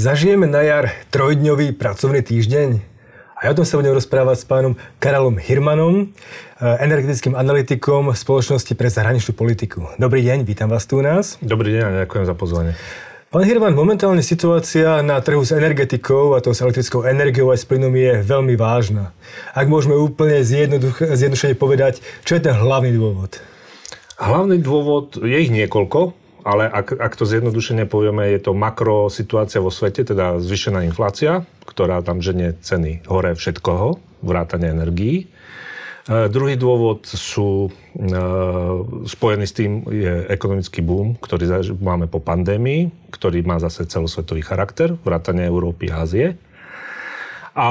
Zažijeme na jar trojdňový pracovný týždeň? A ja o tom sa budem rozprávať s pánom Karolom Hirmanom, eh, energetickým analytikom spoločnosti pre zahraničnú politiku. Dobrý deň, vítam vás tu u nás. Dobrý deň a ďakujem za pozvanie. Pán Hirman, momentálne situácia na trhu s energetikou a to s elektrickou energiou aj s plynom je veľmi vážna. Ak môžeme úplne zjednodušene povedať, čo je ten hlavný dôvod? Hlavný dôvod, je ich niekoľko, ale ak, ak to zjednodušene povieme, je to makro situácia vo svete, teda zvyšená inflácia, ktorá tam ženie ceny hore všetkoho, vrátane energií. E, druhý dôvod sú e, spojený s tým je ekonomický boom, ktorý máme po pandémii, ktorý má zase celosvetový charakter, vrátane Európy a Ázie. A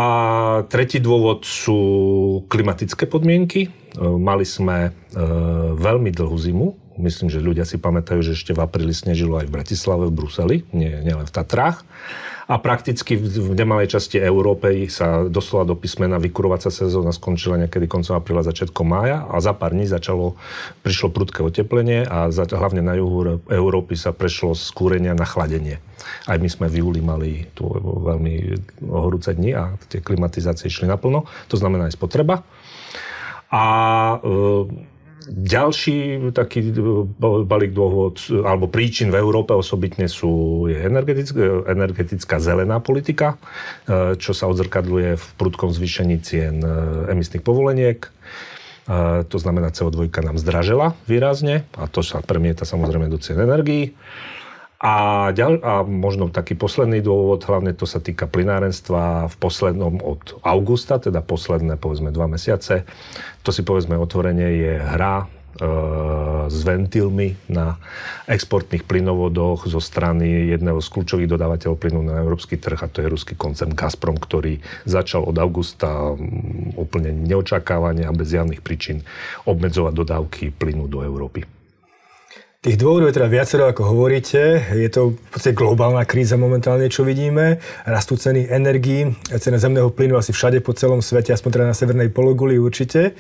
tretí dôvod sú klimatické podmienky. E, mali sme e, veľmi dlhú zimu. Myslím, že ľudia si pamätajú, že ešte v apríli snežilo aj v Bratislave, v Bruseli, nie, nielen v Tatrách a prakticky v nemalej časti Európy sa doslova do písmena vykurovacia sezóna skončila niekedy koncom apríla, začiatkom mája a za pár dní začalo, prišlo prudké oteplenie a za, hlavne na juhu Európy sa prešlo z kúrenia na chladenie. Aj my sme v júli mali tu veľmi horúce dni a tie klimatizácie išli naplno, to znamená aj spotreba. A e, ďalší taký e, balík dôvod, alebo príčin v Európe osobitne sú je energetická, energetická zelená politika, e, čo sa odzrkadluje v prudkom zvýšení cien e, emisných povoleniek. To znamená, CO2 nám zdražela výrazne a to sa premieta samozrejme do cien energií. A, ďal, a možno taký posledný dôvod, hlavne to sa týka plinárenstva v poslednom od augusta, teda posledné povedzme dva mesiace. To si povedzme otvorenie je hra e, s ventilmi na exportných plynovodoch zo strany jedného z kľúčových dodávateľov plynu na európsky trh a to je ruský koncern Gazprom, ktorý začal od augusta úplne neočakávane a bez javných príčin obmedzovať dodávky plynu do Európy. Tých dôvodov je teda viacero, ako hovoríte. Je to v podstate globálna kríza momentálne, čo vidíme. Rastú ceny energií, cena zemného plynu asi všade po celom svete, aspoň teda na severnej pologuli určite.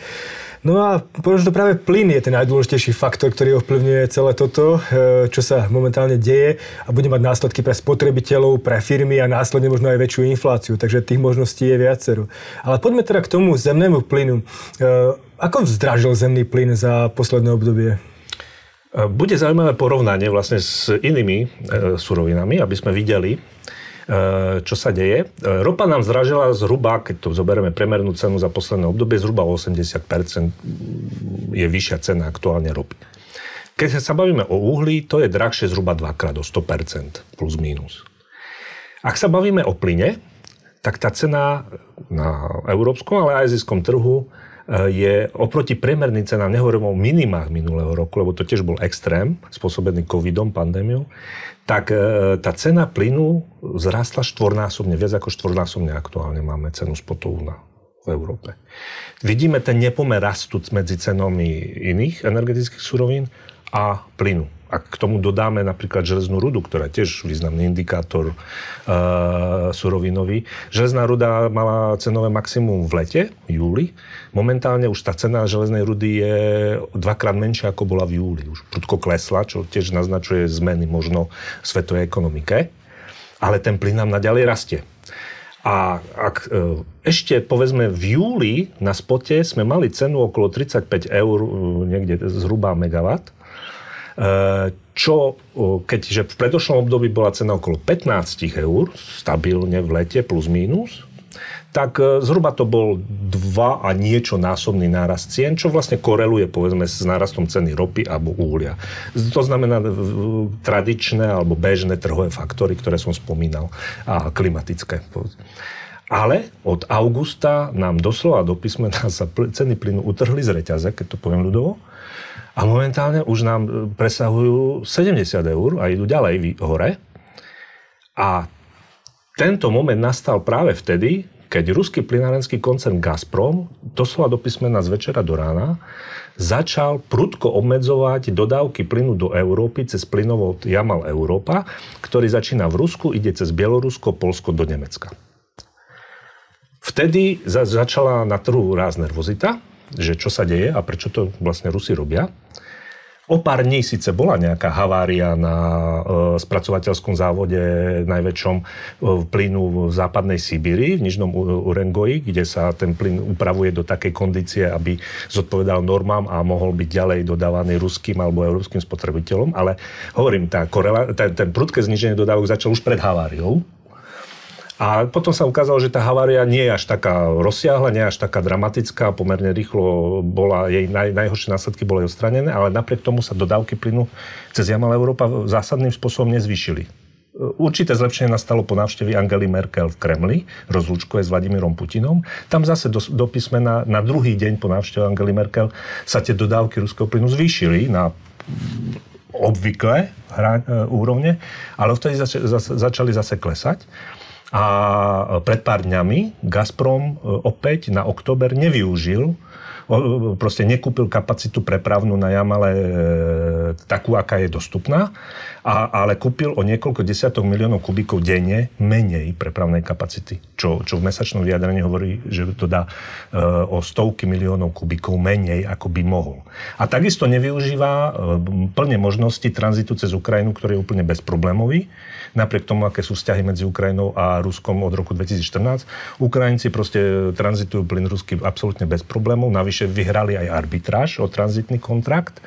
No a možno práve plyn je ten najdôležitejší faktor, ktorý ovplyvňuje celé toto, e, čo sa momentálne deje a bude mať následky pre spotrebiteľov, pre firmy a následne možno aj väčšiu infláciu. Takže tých možností je viacero. Ale poďme teda k tomu zemnému plynu. E, ako vzdražil zemný plyn za posledné obdobie? Bude zaujímavé porovnanie vlastne s inými e, surovinami, aby sme videli, e, čo sa deje. E, ropa nám zdražila zhruba, keď to zoberieme premernú cenu za posledné obdobie, zhruba 80% je vyššia cena aktuálne ropy. Keď sa bavíme o uhlí, to je drahšie zhruba dvakrát o 100% plus minus. Ak sa bavíme o plyne, tak tá cena na európskom, ale aj azijskom trhu je oproti priemerným cenám, nehovorím o minimách minulého roku, lebo to tiež bol extrém, spôsobený covidom, pandémiou, tak e, tá cena plynu zrastla štvornásobne, viac ako štvornásobne aktuálne máme cenu spotov na v Európe. Vidíme ten nepomer rastu medzi cenami iných energetických surovín a plynu. Ak k tomu dodáme napríklad železnú rudu, ktorá je tiež významný indikátor uh, surovinový. Železná ruda mala cenové maximum v lete, júli. Momentálne už tá cena železnej rudy je dvakrát menšia, ako bola v júli. Už prudko klesla, čo tiež naznačuje zmeny možno v svetovej ekonomike. Ale ten plyn nám naďalej rastie. A ak e, ešte povedzme v júli na spote sme mali cenu okolo 35 eur, e, niekde zhruba megawatt, čo, keďže v predošlom období bola cena okolo 15 eur, stabilne v lete plus minus, tak e, zhruba to bol dva a niečo násobný nárast cien, čo vlastne koreluje povedzme s nárastom ceny ropy alebo uhlia. To znamená tradičné alebo bežné trhové faktory, ktoré som spomínal a klimatické. Ale od augusta nám doslova do písmena sa ceny plynu utrhli z reťaze, keď to poviem ľudovo. A momentálne už nám e, presahujú 70 eur a idú ďalej hore. A tento moment nastal práve vtedy, keď ruský plinárenský koncern Gazprom doslova do písmena z večera do rána začal prudko obmedzovať dodávky plynu do Európy cez plynovod Jamal Európa, ktorý začína v Rusku, ide cez Bielorusko, Polsko do Nemecka. Vtedy začala na trhu ráz nervozita, že čo sa deje a prečo to vlastne Rusi robia. O pár dní síce bola nejaká havária na e, spracovateľskom závode najväčšom e, plynu v západnej Sibíri, v Nižnom Urengoji, kde sa ten plyn upravuje do takej kondície, aby zodpovedal normám a mohol byť ďalej dodávaný ruským alebo európskym spotrebiteľom. Ale hovorím, tá korela, ten, ten prudké zniženie dodávok začal už pred haváriou a potom sa ukázalo, že tá havária nie je až taká rozsiahla, nie je až taká dramatická, pomerne rýchlo bola, jej naj, najhoršie následky boli odstranené, ale napriek tomu sa dodávky plynu cez Jamal Európa zásadným spôsobom nezvýšili. Určité zlepšenie nastalo po návšteve Angely Merkel v Kremli, rozlúčkové s Vladimírom Putinom. Tam zase do, do písmena na druhý deň po návšteve Angely Merkel sa tie dodávky ruského plynu zvýšili na obvyklé hra, e, úrovne, ale vtedy zač, zač, začali zase klesať. A pred pár dňami Gazprom e, opäť na október nevyužil proste nekúpil kapacitu prepravnú na Jamale e, takú, aká je dostupná, a, ale kúpil o niekoľko desiatok miliónov kubíkov denne menej prepravnej kapacity, čo, čo v mesačnom vyjadrení hovorí, že to dá e, o stovky miliónov kubíkov menej, ako by mohol. A takisto nevyužíva e, plne možnosti tranzitu cez Ukrajinu, ktorý je úplne bezproblémový, napriek tomu, aké sú vzťahy medzi Ukrajinou a Ruskom od roku 2014. Ukrajinci proste tranzitujú plyn rusky absolútne bez problémov, navyše vyhrali aj arbitráž o tranzitný kontrakt,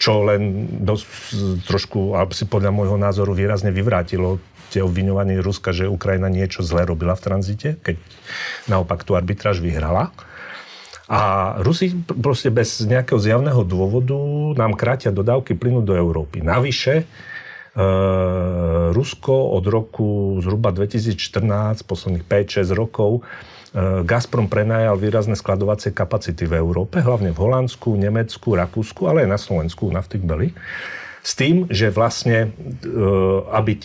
čo len dosť, trošku, asi podľa môjho názoru, výrazne vyvrátilo tie obviňovanie Ruska, že Ukrajina niečo zle robila v tranzite, keď naopak tú arbitráž vyhrala. A Rusi proste bez nejakého zjavného dôvodu nám krátia dodávky plynu do Európy. Navyše, e, Rusko od roku zhruba 2014, posledných 5-6 rokov, Gazprom prenajal výrazné skladovacie kapacity v Európe, hlavne v Holandsku, Nemecku, Rakúsku, ale aj na Slovensku, na Beli. S tým, že vlastne, e, aby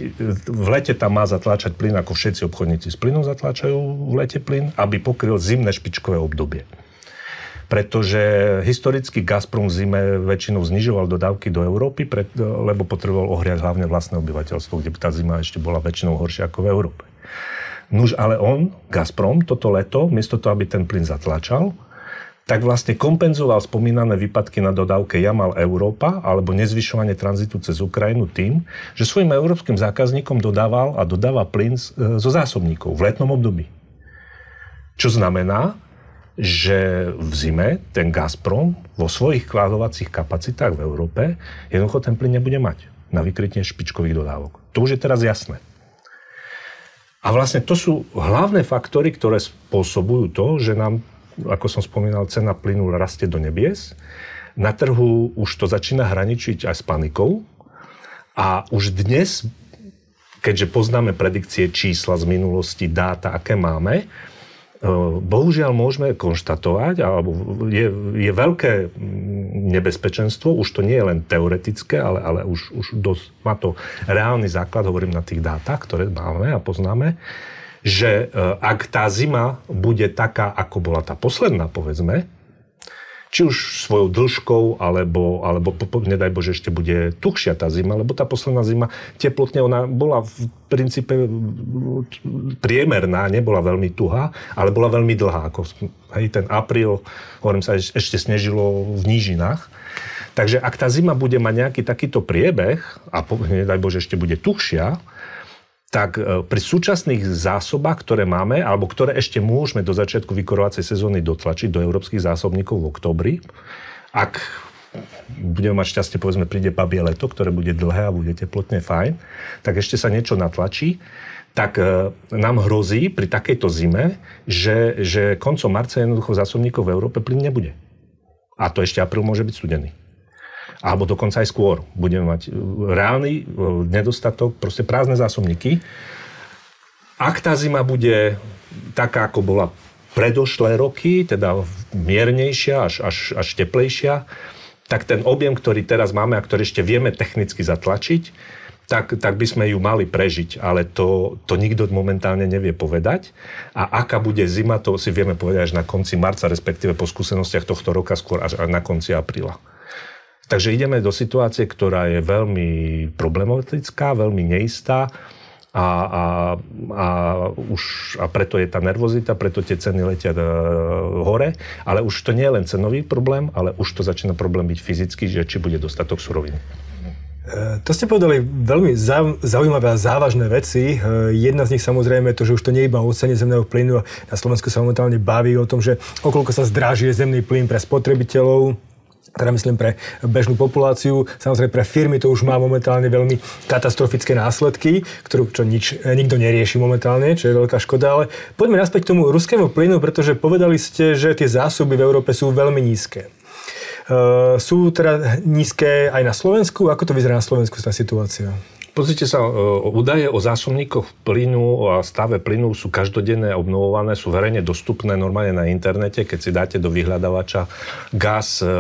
v lete tam má zatláčať plyn, ako všetci obchodníci s plynom zatláčajú v lete plyn, aby pokryl zimné špičkové obdobie pretože historicky Gazprom v zime väčšinou znižoval dodávky do Európy, lebo potreboval ohriať hlavne vlastné obyvateľstvo, kde tá zima ešte bola väčšinou horšia ako v Európe. Nuž ale on, Gazprom, toto leto, miesto toho, aby ten plyn zatlačal, tak vlastne kompenzoval spomínané výpadky na dodávke Jamal Európa alebo nezvyšovanie tranzitu cez Ukrajinu tým, že svojim európskym zákazníkom dodával a dodáva plyn e, zo zásobníkov v letnom období. Čo znamená, že v zime ten Gazprom vo svojich kladovacích kapacitách v Európe jednoducho ten plyn nebude mať na vykrytie špičkových dodávok. To už je teraz jasné. A vlastne to sú hlavné faktory, ktoré spôsobujú to, že nám, ako som spomínal, cena plynu rastie do nebies. Na trhu už to začína hraničiť aj s panikou. A už dnes, keďže poznáme predikcie čísla z minulosti, dáta, aké máme, bohužiaľ môžeme konštatovať, alebo je, je veľké nebezpečenstvo, už to nie je len teoretické, ale, ale už, už dosť, má to reálny základ, hovorím na tých dátach, ktoré máme a poznáme, že e, ak tá zima bude taká, ako bola tá posledná, povedzme, či už svojou dĺžkou, alebo, alebo nedaj Bože, ešte bude tuhšia tá zima, lebo tá posledná zima teplotne, ona bola v princípe priemerná, nebola veľmi tuhá, ale bola veľmi dlhá. Ako, hej, ten apríl, hovorím sa, ešte snežilo v nížinách. Takže ak tá zima bude mať nejaký takýto priebeh, a nedaj Bože, ešte bude tuhšia, tak e, pri súčasných zásobách, ktoré máme, alebo ktoré ešte môžeme do začiatku vykorovacej sezóny dotlačiť do európskych zásobníkov v oktobri, ak budeme mať šťastie, povedzme, príde babie leto, ktoré bude dlhé a bude teplotne fajn, tak ešte sa niečo natlačí, tak e, nám hrozí pri takejto zime, že, že koncom marca jednoducho zásobníkov v Európe plyn nebude. A to ešte apríl môže byť studený alebo dokonca aj skôr. Budeme mať e, reálny e, nedostatok, proste prázdne zásobníky. Ak tá zima bude taká, ako bola predošlé roky, teda miernejšia až, až, až teplejšia, tak ten objem, ktorý teraz máme a ktorý ešte vieme technicky zatlačiť, tak, tak by sme ju mali prežiť, ale to, to nikto momentálne nevie povedať. A aká bude zima, to si vieme povedať až na konci marca, respektíve po skúsenostiach tohto roka, skôr až na konci apríla. Takže ideme do situácie, ktorá je veľmi problematická, veľmi neistá a, a, a, už, a preto je tá nervozita, preto tie ceny letia e, hore, ale už to nie je len cenový problém, ale už to začína problém byť fyzický, že či bude dostatok surovín. E, to ste povedali veľmi zaujímavé a závažné veci. E, jedna z nich samozrejme je to, že už to nie je iba o cene zemného plynu. Na Slovensku sa momentálne baví o tom, že okolko sa zdražuje zemný plyn pre spotrebiteľov teda myslím pre bežnú populáciu. Samozrejme pre firmy to už má momentálne veľmi katastrofické následky, ktorú čo nič, nikto nerieši momentálne, čo je veľká škoda. Ale poďme naspäť k tomu ruskému plynu, pretože povedali ste, že tie zásoby v Európe sú veľmi nízke. Uh, sú teda nízke aj na Slovensku? Ako to vyzerá na Slovensku tá situácia? Pozrite sa, e, údaje o zásobníkoch plynu a stave plynu sú každodenné obnovované, sú verejne dostupné normálne na internete. Keď si dáte do vyhľadávača gas, e,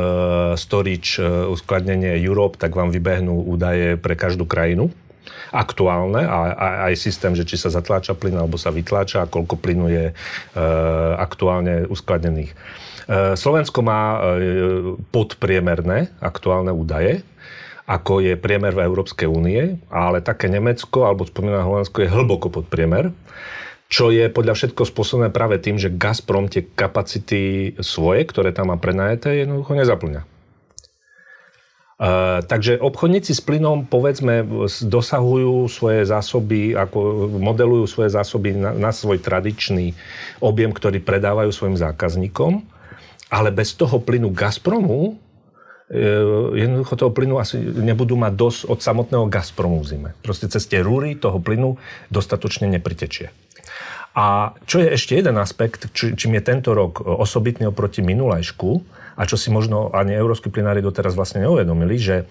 storage, e, uskladnenie Europe, tak vám vybehnú údaje pre každú krajinu aktuálne a, a aj systém, že či sa zatláča plyn alebo sa vytláča a koľko plynu je aktuálne uskladnených. Slovensko má podpriemerné aktuálne údaje ako je priemer v Európskej únie, ale také Nemecko alebo spomínané Holandsko je hlboko pod priemer čo je podľa všetko spôsobené práve tým, že Gazprom tie kapacity svoje, ktoré tam má prenajeté, jednoducho nezaplňa. Uh, takže obchodníci s plynom, povedzme, dosahujú svoje zásoby, ako modelujú svoje zásoby na, na svoj tradičný objem, ktorý predávajú svojim zákazníkom, ale bez toho plynu Gazpromu jednoducho toho plynu asi nebudú mať dosť od samotného Gazpromu v zime. Proste cez tie rúry toho plynu dostatočne nepritečie. A čo je ešte jeden aspekt, či, čím je tento rok osobitný oproti minulajšku, a čo si možno ani európsky plynári doteraz vlastne neuvedomili, že e,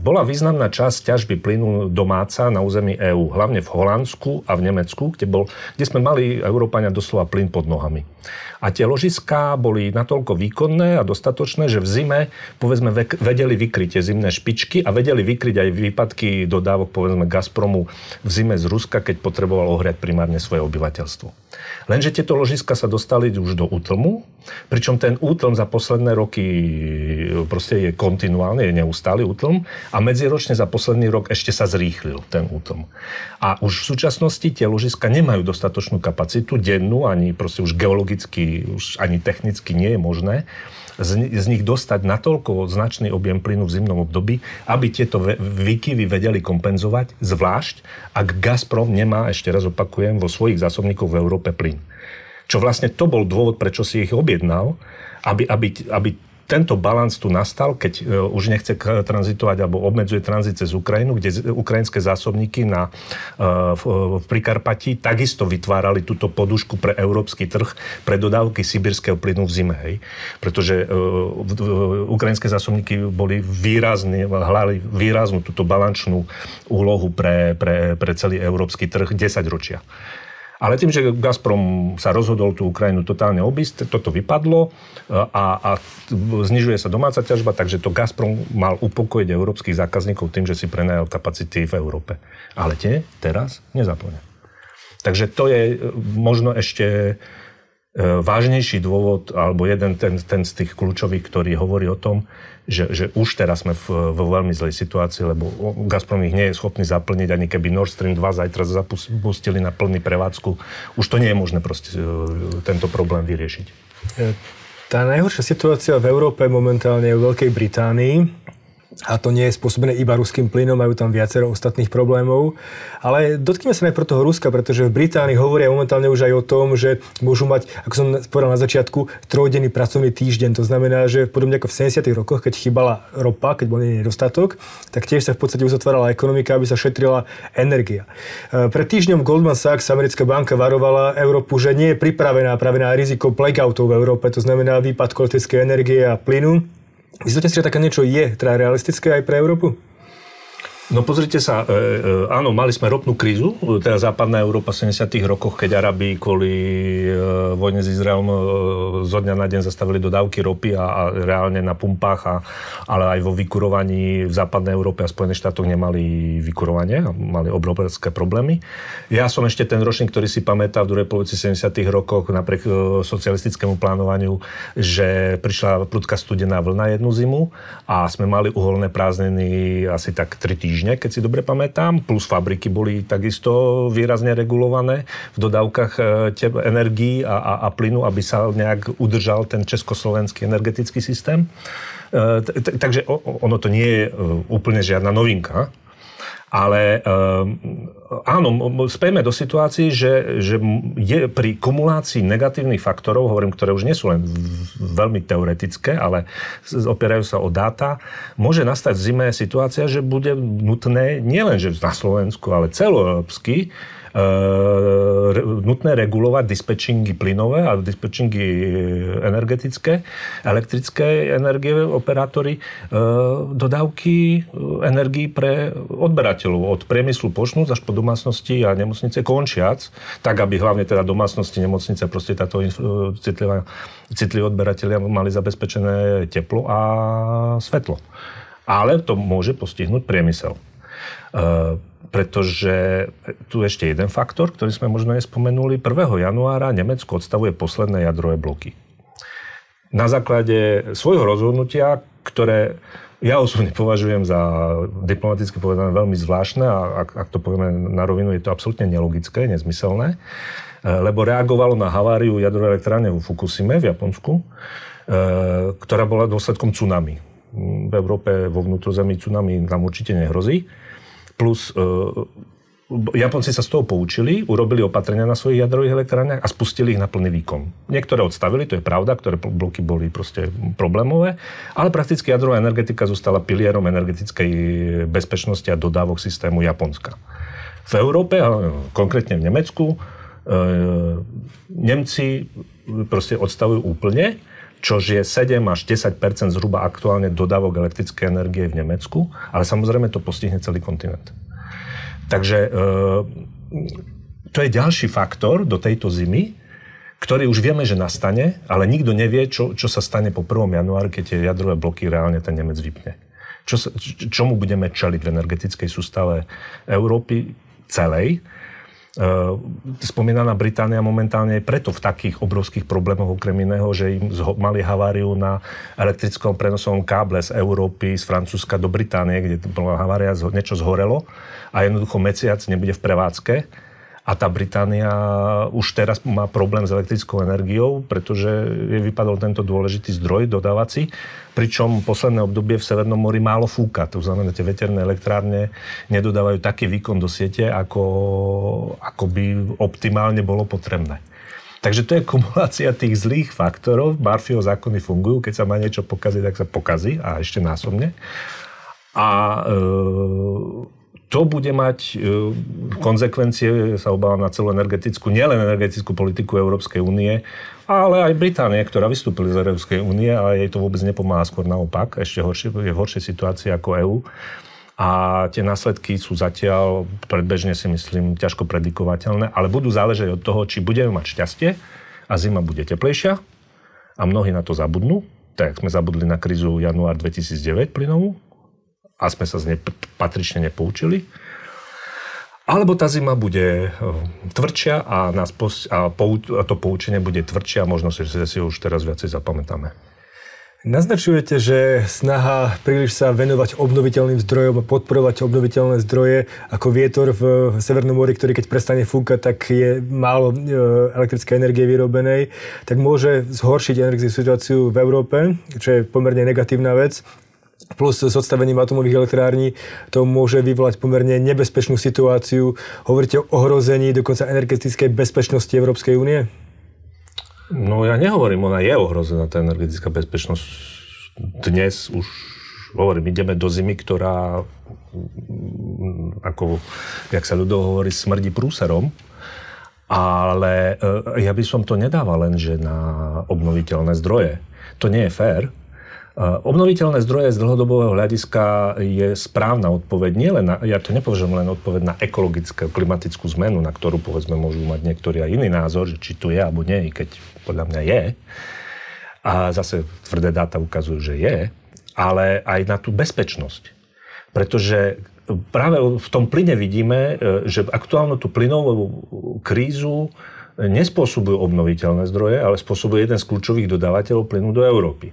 bola významná časť ťažby plynu domáca na území EÚ, hlavne v Holandsku a v Nemecku, kde, bol, kde sme mali Európania doslova plyn pod nohami. A tie ložiská boli natoľko výkonné a dostatočné, že v zime, povedzme, vedeli vykryť tie zimné špičky a vedeli vykryť aj výpadky dodávok, povedzme, Gazpromu v zime z Ruska, keď potreboval ohriať primárne svoje obyvateľstvo. Lenže tieto ložiska sa dostali už do útlmu, pričom ten útlm za posledné roky proste je kontinuálny, je neustály útlm a medziročne za posledný rok ešte sa zrýchlil ten útlm. A už v súčasnosti tie ložiska nemajú dostatočnú kapacitu dennú, ani proste už geologicky, už ani technicky nie je možné z, z nich dostať natoľko značný objem plynu v zimnom období, aby tieto výkyvy vedeli kompenzovať, zvlášť ak Gazprom nemá, ešte raz opakujem, vo svojich zásobníkoch v Európe plyn. Čo vlastne to bol dôvod, prečo si ich objednal, aby, aby, aby tento balans tu nastal, keď e, už nechce tranzitovať alebo obmedzuje tranzit cez Ukrajinu, kde ukrajinské zásobníky na, e, v, v Prikarpati takisto vytvárali túto podušku pre európsky trh pre dodávky sibirského plynu v zime. Hej. Pretože uh, ukrajinské zásobníky boli výrazne, hľali výraznú túto balančnú úlohu pre, pre, pre celý európsky trh 10 ročia. Ale tým, že Gazprom sa rozhodol tú Ukrajinu totálne obísť, toto vypadlo e, a, a znižuje sa domáca ťažba, takže to Gazprom mal upokojiť európskych zákazníkov tým, že si prenajal kapacity v Európe. Ale tie teraz nezaplňa. Takže to je e, možno ešte vážnejší dôvod, alebo jeden ten, ten z tých kľúčových, ktorý hovorí o tom, že, že už teraz sme vo veľmi zlej situácii, lebo Gazprom ich nie je schopný zaplniť, ani keby Nord Stream 2 zajtra zapustili na plný prevádzku. Už to nie je možné proste e, tento problém vyriešiť. E, tá najhoršia situácia v Európe momentálne je v Veľkej Británii a to nie je spôsobené iba ruským plynom, majú tam viacero ostatných problémov. Ale dotkneme sa najprv toho Ruska, pretože v Británii hovoria momentálne už aj o tom, že môžu mať, ako som povedal na začiatku, trojdenný pracovný týždeň. To znamená, že podobne ako v 70. rokoch, keď chýbala ropa, keď bol nedostatok, tak tiež sa v podstate uzatvárala ekonomika, aby sa šetrila energia. E, pred týždňom Goldman Sachs, americká banka, varovala Európu, že nie je pripravená práve na riziko blackoutov v Európe, to znamená výpad elektrickej energie a plynu Myslíte si, že také niečo je teda realistické aj pre Európu? No pozrite sa, e, e, áno, mali sme ropnú krízu, teda západná Európa v 70. rokoch, keď Arabi kvôli e, vojne s Izraelom e, zo dňa na deň zastavili dodávky ropy a, a reálne na pumpách, a, ale aj vo vykurovaní v západnej Európe a Spojených štátoch nemali vykurovanie a mali obrovské problémy. Ja som ešte ten ročník, ktorý si pamätá v druhej polovici 70. rokoch napriek e, socialistickému plánovaniu, že prišla prudká studená vlna jednu zimu a sme mali uholné prázdniny asi tak 3 týždne týždne, keď si dobre pamätám, plus fabriky boli takisto výrazne regulované v dodávkach e, energií a, a, a plynu, aby sa nejak udržal ten československý energetický systém. E, takže ono to nie je e, úplne žiadna novinka. Ale áno, spejme do situácií, že, že je pri kumulácii negatívnych faktorov, hovorím, ktoré už nie sú len veľmi teoretické, ale opierajú sa o dáta, môže nastať v zime situácia, že bude nutné nielen že na Slovensku, ale celoeurópsky nutné regulovať dispečingy plynové a dispečingy energetické, elektrické energie operátory, eh, dodávky eh, energií pre odberateľov. Od priemyslu počnúc až po domácnosti a nemocnice končiac, tak aby hlavne teda domácnosti, nemocnice, proste táto citlivá, citliví odberatelia mali zabezpečené teplo a svetlo. Ale to môže postihnúť priemysel pretože tu ešte jeden faktor, ktorý sme možno nespomenuli. 1. januára Nemecko odstavuje posledné jadrové bloky. Na základe svojho rozhodnutia, ktoré ja osobne považujem za diplomaticky povedané veľmi zvláštne a ak, ak to povieme na rovinu, je to absolútne nelogické, nezmyselné, lebo reagovalo na haváriu jadrovej elektrárne v Fukusime v Japonsku, e, ktorá bola dôsledkom tsunami. V Európe vo vnútrozemí tsunami nám určite nehrozí plus e, Japonci sa z toho poučili, urobili opatrenia na svojich jadrových elektrárniach a spustili ich na plný výkon. Niektoré odstavili, to je pravda, ktoré bloky boli proste problémové, ale prakticky jadrová energetika zostala pilierom energetickej bezpečnosti a dodávok systému Japonska. V Európe, konkrétne v Nemecku, e, Nemci proste odstavujú úplne, čož je 7 až 10% zhruba aktuálne dodávok elektrickej energie v Nemecku, ale samozrejme to postihne celý kontinent. Takže e, to je ďalší faktor do tejto zimy, ktorý už vieme, že nastane, ale nikto nevie, čo, čo sa stane po 1. januári, keď tie jadrové bloky reálne ten Nemec vypne. Čo čomu budeme čeliť v energetickej sústave Európy celej, spomínaná Británia momentálne je preto v takých obrovských problémoch okrem iného, že im mali haváriu na elektrickom prenosovom káble z Európy, z Francúzska do Británie, kde bola havária, niečo zhorelo a jednoducho mesiac nebude v prevádzke a tá Británia už teraz má problém s elektrickou energiou, pretože je vypadol tento dôležitý zdroj dodávací, pričom posledné obdobie v Severnom mori málo fúka. To znamená, tie veterné elektrárne nedodávajú taký výkon do siete, ako, ako by optimálne bolo potrebné. Takže to je kumulácia tých zlých faktorov. Murphyho zákony fungujú. Keď sa má niečo pokaziť, tak sa pokazí a ešte násobne. A e, to bude mať e, konsekvencie, sa obávam, na celú energetickú, nielen energetickú politiku Európskej únie, ale aj Británie, ktorá vystúpili z Európskej únie a jej to vôbec nepomáha, skôr naopak, ešte horšie, je v horšej situácii ako EÚ. A tie následky sú zatiaľ predbežne si myslím ťažko predikovateľné, ale budú záležať od toho, či budeme mať šťastie a zima bude teplejšia a mnohí na to zabudnú, tak sme zabudli na krízu január 2009 plynovú, a sme sa z nej patrične nepoučili. Alebo tá zima bude eh, tvrdšia a, nás pos- a, pou- a to poučenie bude tvrdšie a možno si, si už teraz viacej zapamätáme. Naznačujete, že snaha príliš sa venovať obnoviteľným zdrojom a podporovať obnoviteľné zdroje ako vietor v Severnom mori, ktorý keď prestane fúkať, tak je málo eh, elektrické energie vyrobenej, tak môže zhoršiť energetickú situáciu v Európe, čo je pomerne negatívna vec plus s odstavením atomových elektrární to môže vyvolať pomerne nebezpečnú situáciu. Hovoríte o ohrození dokonca energetickej bezpečnosti Európskej únie? No ja nehovorím, ona je ohrozená, tá energetická bezpečnosť. Dnes už, hovorím, ideme do zimy, ktorá, ako, jak sa ľudovo hovorí, smrdí prúserom. Ale e, ja by som to nedával len, že na obnoviteľné zdroje. To nie je fér, Obnoviteľné zdroje z dlhodobého hľadiska je správna odpoveď. Nie len na, ja to nepovažujem len odpoveď na ekologickú, klimatickú zmenu, na ktorú povedzme môžu mať niektorí aj iný názor, že či tu je alebo nie, keď podľa mňa je. A zase tvrdé dáta ukazujú, že je. Ale aj na tú bezpečnosť. Pretože práve v tom plyne vidíme, e, že aktuálnu tú plynovú krízu nespôsobujú obnoviteľné zdroje, ale spôsobuje jeden z kľúčových dodávateľov plynu do Európy.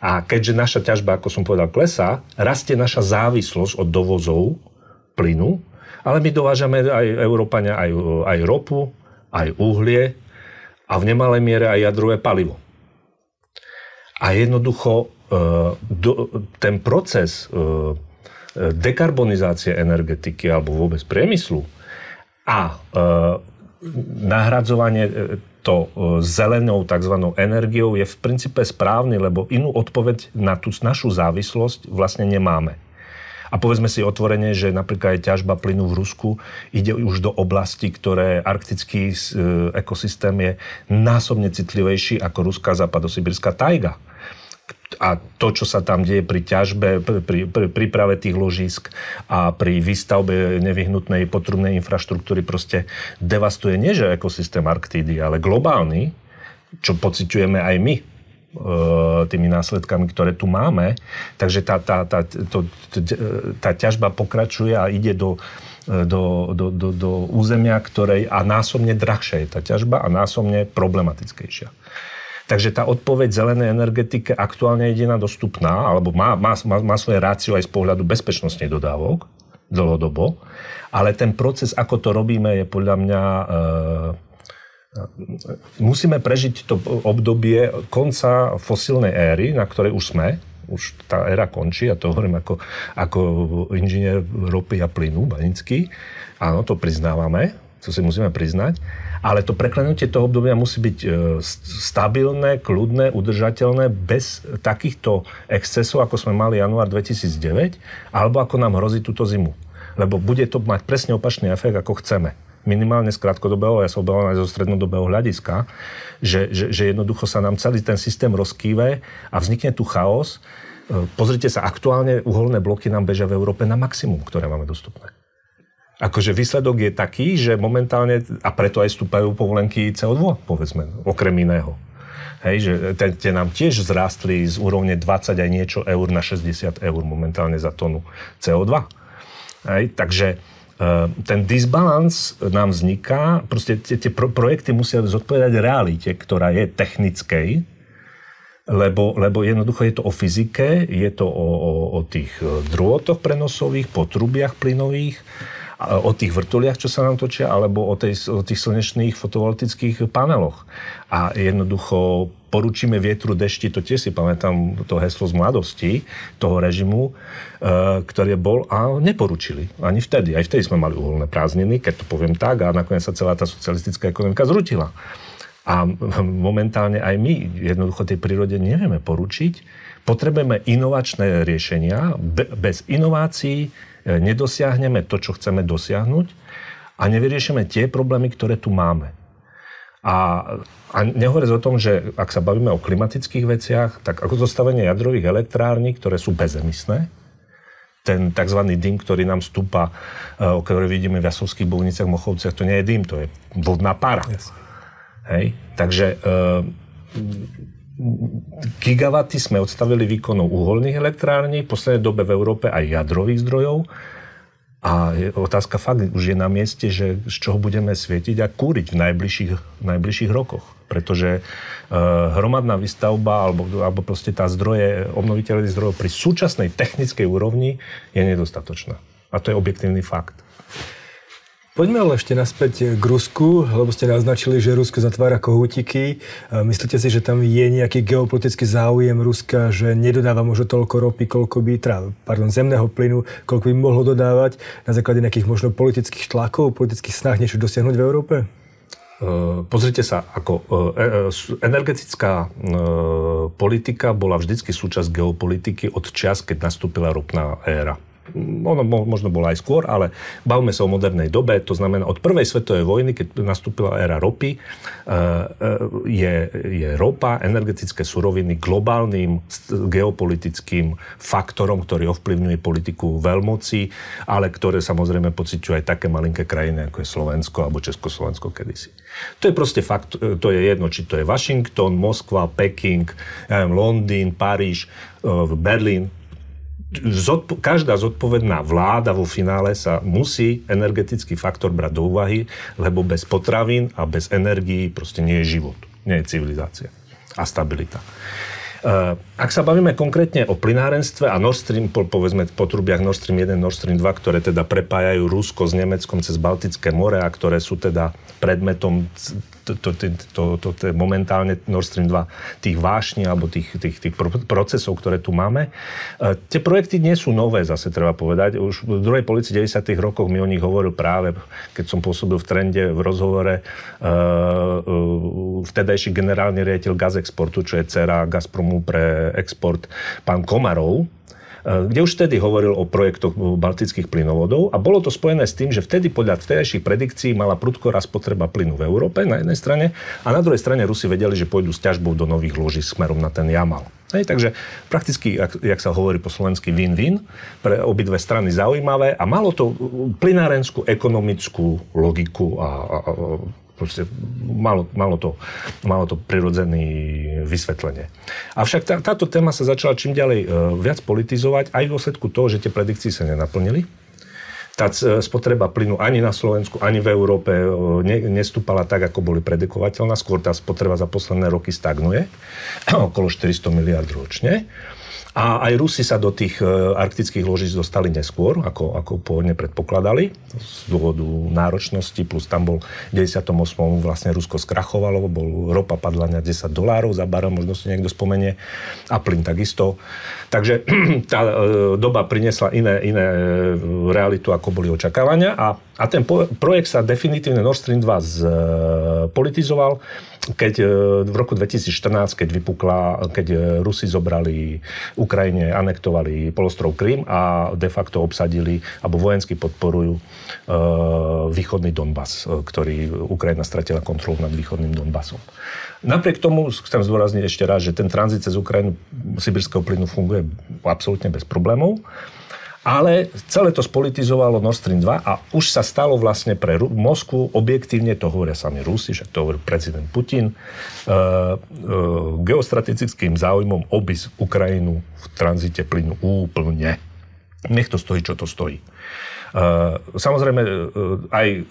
A keďže naša ťažba, ako som povedal, klesá, rastie naša závislosť od dovozov plynu, ale my dovážame aj Európania aj, aj ropu, aj uhlie a v nemalej miere aj jadrové palivo. A jednoducho e, ten proces e, dekarbonizácie energetiky alebo vôbec priemyslu a e, nahradzovanie to zelenou tzv. energiou je v princípe správny, lebo inú odpoveď na tú našu závislosť vlastne nemáme. A povedzme si otvorene, že napríklad ťažba plynu v Rusku ide už do oblasti, ktoré arktický e, ekosystém je násobne citlivejší ako ruská západosibírska tajga a to, čo sa tam deje pri ťažbe, pri, príprave tých ložísk a pri výstavbe nevyhnutnej potrubnej infraštruktúry proste devastuje nie že ekosystém Arktídy, ale globálny, čo pociťujeme aj my E, tými následkami, ktoré tu máme. Takže tá, tá, tá, to, tá ťažba pokračuje a ide do, do, do, do, do územia, ktorej a násobne drahšia je tá ťažba a násobne problematickejšia. Takže tá odpoveď zelenej energetike aktuálne je jediná dostupná, alebo má, má, má, má svoje rácio aj z pohľadu bezpečnostnej dodávok dlhodobo, ale ten proces, ako to robíme, je podľa mňa e, musíme prežiť to obdobie konca fosílnej éry, na ktorej už sme, už tá éra končí, a to hovorím ako, ako inžinier ropy a plynu, Banický. Áno, to priznávame, to si musíme priznať. Ale to preklenutie toho obdobia musí byť e, stabilné, kľudné, udržateľné, bez takýchto excesov, ako sme mali január 2009, alebo ako nám hrozí túto zimu. Lebo bude to mať presne opačný efekt, ako chceme minimálne z krátkodobého, ja sa obávam aj zo strednodobého hľadiska, že, že, že jednoducho sa nám celý ten systém rozkýve a vznikne tu chaos. E, pozrite sa, aktuálne uholné bloky nám bežia v Európe na maximum, ktoré máme dostupné. Akože výsledok je taký, že momentálne, a preto aj stúpajú povolenky CO2, povedzme, okrem iného. Hej, že tie nám tiež zrástli z úrovne 20 aj niečo eur na 60 eur momentálne za tonu CO2. Hej, takže Ehm, ten disbalans nám vzniká, proste tie, tie pro, projekty musia zodpovedať realite, ktorá je technickej, lebo, lebo jednoducho je to o fyzike, je to o, o, o tých e, drôtoch prenosových, potrubiach plynových, o tých vrtuliach, čo sa nám točia, alebo o, tej, o tých slnečných fotovoltických paneloch. A jednoducho poručíme vietru dešti, to tiež si pamätám to heslo z mladosti toho režimu, e, ktorý bol a neporučili. Ani vtedy. Aj vtedy sme mali uholné prázdniny, keď to poviem tak, a nakoniec sa celá tá socialistická ekonomika zrutila. A momentálne aj my jednoducho tej prírode nevieme poručiť. Potrebujeme inovačné riešenia. Bez inovácií nedosiahneme to, čo chceme dosiahnuť a nevyriešime tie problémy, ktoré tu máme. A, a nehovoriac o tom, že ak sa bavíme o klimatických veciach, tak ako zostavenie jadrových elektrární, ktoré sú bezemisné, ten tzv. dym, ktorý nám stúpa, e, o ktorej vidíme v Jasovských búvniciach, Mochovciach, to nie je dym, to je vodná para. Yes. Hej? Takže e, gigawaty sme odstavili výkonou uholných elektrární, v poslednej dobe v Európe aj jadrových zdrojov. A otázka fakt už je na mieste, že z čoho budeme svietiť a kúriť v najbližších, najbližších rokoch. Pretože e, hromadná výstavba alebo, alebo proste tá zdroje, obnoviteľných zdrojov pri súčasnej technickej úrovni je nedostatočná. A to je objektívny fakt. Poďme ale ešte naspäť k Rusku, lebo ste naznačili, že Rusko zatvára kohútiky. Myslíte si, že tam je nejaký geopolitický záujem Ruska, že nedodáva možno toľko ropy, koľko by, teda, pardon, zemného plynu, koľko by mohlo dodávať na základe nejakých možno politických tlakov, politických snah niečo dosiahnuť v Európe? Uh, pozrite sa, ako uh, energetická uh, politika bola vždycky súčasť geopolitiky od čas, keď nastúpila ropná éra ono možno bolo aj skôr, ale bavme sa o modernej dobe, to znamená od prvej svetovej vojny, keď nastúpila éra ropy, e, e, je, je ropa, energetické suroviny globálnym geopolitickým faktorom, ktorý ovplyvňuje politiku veľmoci, ale ktoré samozrejme pociťujú aj také malinké krajiny, ako je Slovensko alebo Československo kedysi. To je proste fakt, to je jedno, či to je Washington, Moskva, Peking, Londýn, Paríž, e, Berlín, zodpo- každá zodpovedná vláda vo finále sa musí energetický faktor brať do úvahy, lebo bez potravín a bez energií proste nie je život, nie je civilizácia a stabilita. ak sa bavíme konkrétne o plynárenstve a Nord Stream, povedzme po trubiach Nord Stream 1, Nord Stream 2, ktoré teda prepájajú Rusko s Nemeckom cez Baltické more a ktoré sú teda predmetom to, to, to, to, to momentálne Nord Stream 2 tých vášní alebo tých, tých, tých procesov, ktoré tu máme. E, tie projekty nie sú nové, zase treba povedať. Už v druhej polici 90. rokoch mi o nich hovoril práve, keď som pôsobil v trende v rozhovore uh, uh, vtedajší generálny riaditeľ Gazexportu, čo je dcera Gazpromu pre export, pán Komarov, kde už vtedy hovoril o projektoch baltických plynovodov a bolo to spojené s tým, že vtedy podľa vtedajších predikcií mala prudko raz potreba plynu v Európe na jednej strane a na druhej strane Rusi vedeli, že pôjdu s ťažbou do nových loží smerom na ten Jamal. Hej, takže prakticky, jak, jak sa hovorí po slovensky, win-win, pre obidve strany zaujímavé a malo to plynárenskú ekonomickú logiku a, a, a Proste malo, malo, to, malo to prirodzený vysvetlenie. Avšak tá, táto téma sa začala čím ďalej e, viac politizovať aj v dôsledku toho, že tie predikcie sa nenaplnili. Tá e, spotreba plynu ani na Slovensku, ani v Európe e, ne, nestúpala tak, ako boli predikovateľná. Skôr tá spotreba za posledné roky stagnuje. Okolo 400 miliard ročne. A aj Rusi sa do tých e, arktických ložíc dostali neskôr, ako, ako pôvodne predpokladali, z dôvodu náročnosti, plus tam bol v 98. vlastne Rusko skrachovalo, bol ropa padla na 10 dolárov za barel, možno si niekto spomenie, a plyn takisto. Takže tá e, doba priniesla iné, iné e, realitu, ako boli očakávania a, a ten projekt sa definitívne Nord Stream 2 politizoval keď e, v roku 2014, keď vypukla, keď e, Rusi zobrali Ukrajine, anektovali polostrov Krym a de facto obsadili, alebo vojensky podporujú e, východný Donbass, ktorý Ukrajina stratila kontrolu nad východným Donbassom. Napriek tomu chcem zdôrazniť ešte raz, že ten tranzit cez Ukrajinu sibirského plynu funguje absolútne bez problémov. Ale celé to spolitizovalo Nord Stream 2 a už sa stalo vlastne pre Moskvu, objektívne to hovoria sami Rusi, však to hovorí prezident Putin, uh, uh, geostrategickým záujmom obísť Ukrajinu v tranzite plynu úplne. Nech to stojí, čo to stojí. Uh, samozrejme, uh, aj